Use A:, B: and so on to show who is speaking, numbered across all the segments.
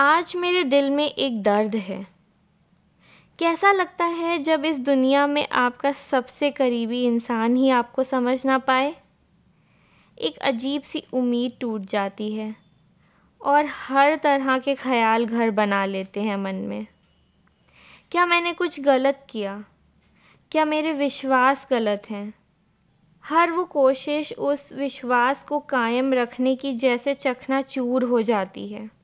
A: आज मेरे दिल में एक दर्द है। कैसा लगता है जब इस दुनिया में आपका सबसे करीबी इंसान ही आपको समझ ना पाए? एक अजीब सी उम्मीद टूट जाती है और हर तरह के ख्याल घर बना लेते हैं मन में। क्या मैंने कुछ गलत किया? क्या मेरे विश्वास गलत हैं? हर वो कोशिश उस विश्वास को कायम रखने की जैसे चखना चूर हो जाती है।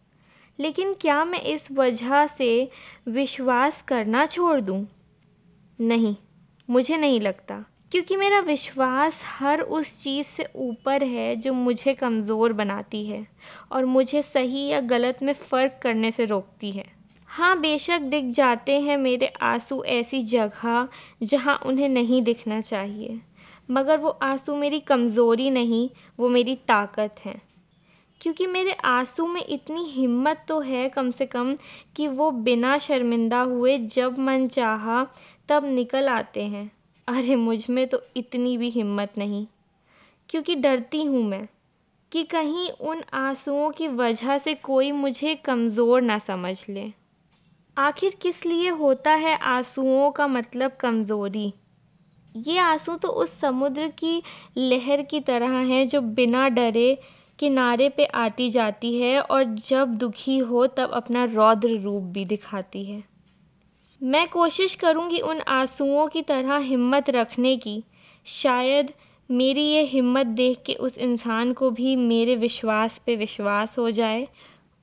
A: लेकिन क्या मैं इस वजह से विश्वास करना छोड़ दूँ? नहीं, मुझे नहीं लगता। क्योंकि मेरा विश्वास हर उस चीज़ से ऊपर है जो मुझे कमज़ोर बनाती है और मुझे सही या गलत में फ़र्क करने से रोकती है। हाँ बेशक दिख जाते हैं मेरे आँसू ऐसी जगह जहाँ उन्हें नहीं दिखना चाहिए, मगर वो आँसू मेरी कमज़ोरी नहीं, वो मेरी ताकत है। क्योंकि मेरे आँसू में इतनी हिम्मत तो है कम से कम कि वो बिना शर्मिंदा हुए जब मन चाहा तब निकल आते हैं। अरे, मुझमें तो इतनी भी हिम्मत नहीं। क्योंकि डरती हूँ मैं कि कहीं उन आंसुओं की वजह से कोई मुझे कमज़ोर ना समझ ले। आखिर किस लिए होता है आंसुओं का मतलब कमज़ोरी? ये आँसू तो उस समुद्र की लहर की तरह हैं जो बिना डरे किनारे पे आती जाती है और जब दुखी हो तब अपना रौद्र रूप भी दिखाती है। मैं कोशिश करूँगी उन आंसुओं की तरह हिम्मत रखने की। शायद मेरी ये हिम्मत देख के उस इंसान को भी मेरे विश्वास पे विश्वास हो जाए।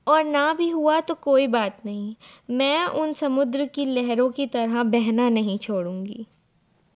A: और ना भी हुआ तो कोई बात नहीं। मैं उन समुद्र की लहरों की तरह बहना नहीं छोड़ूँगी।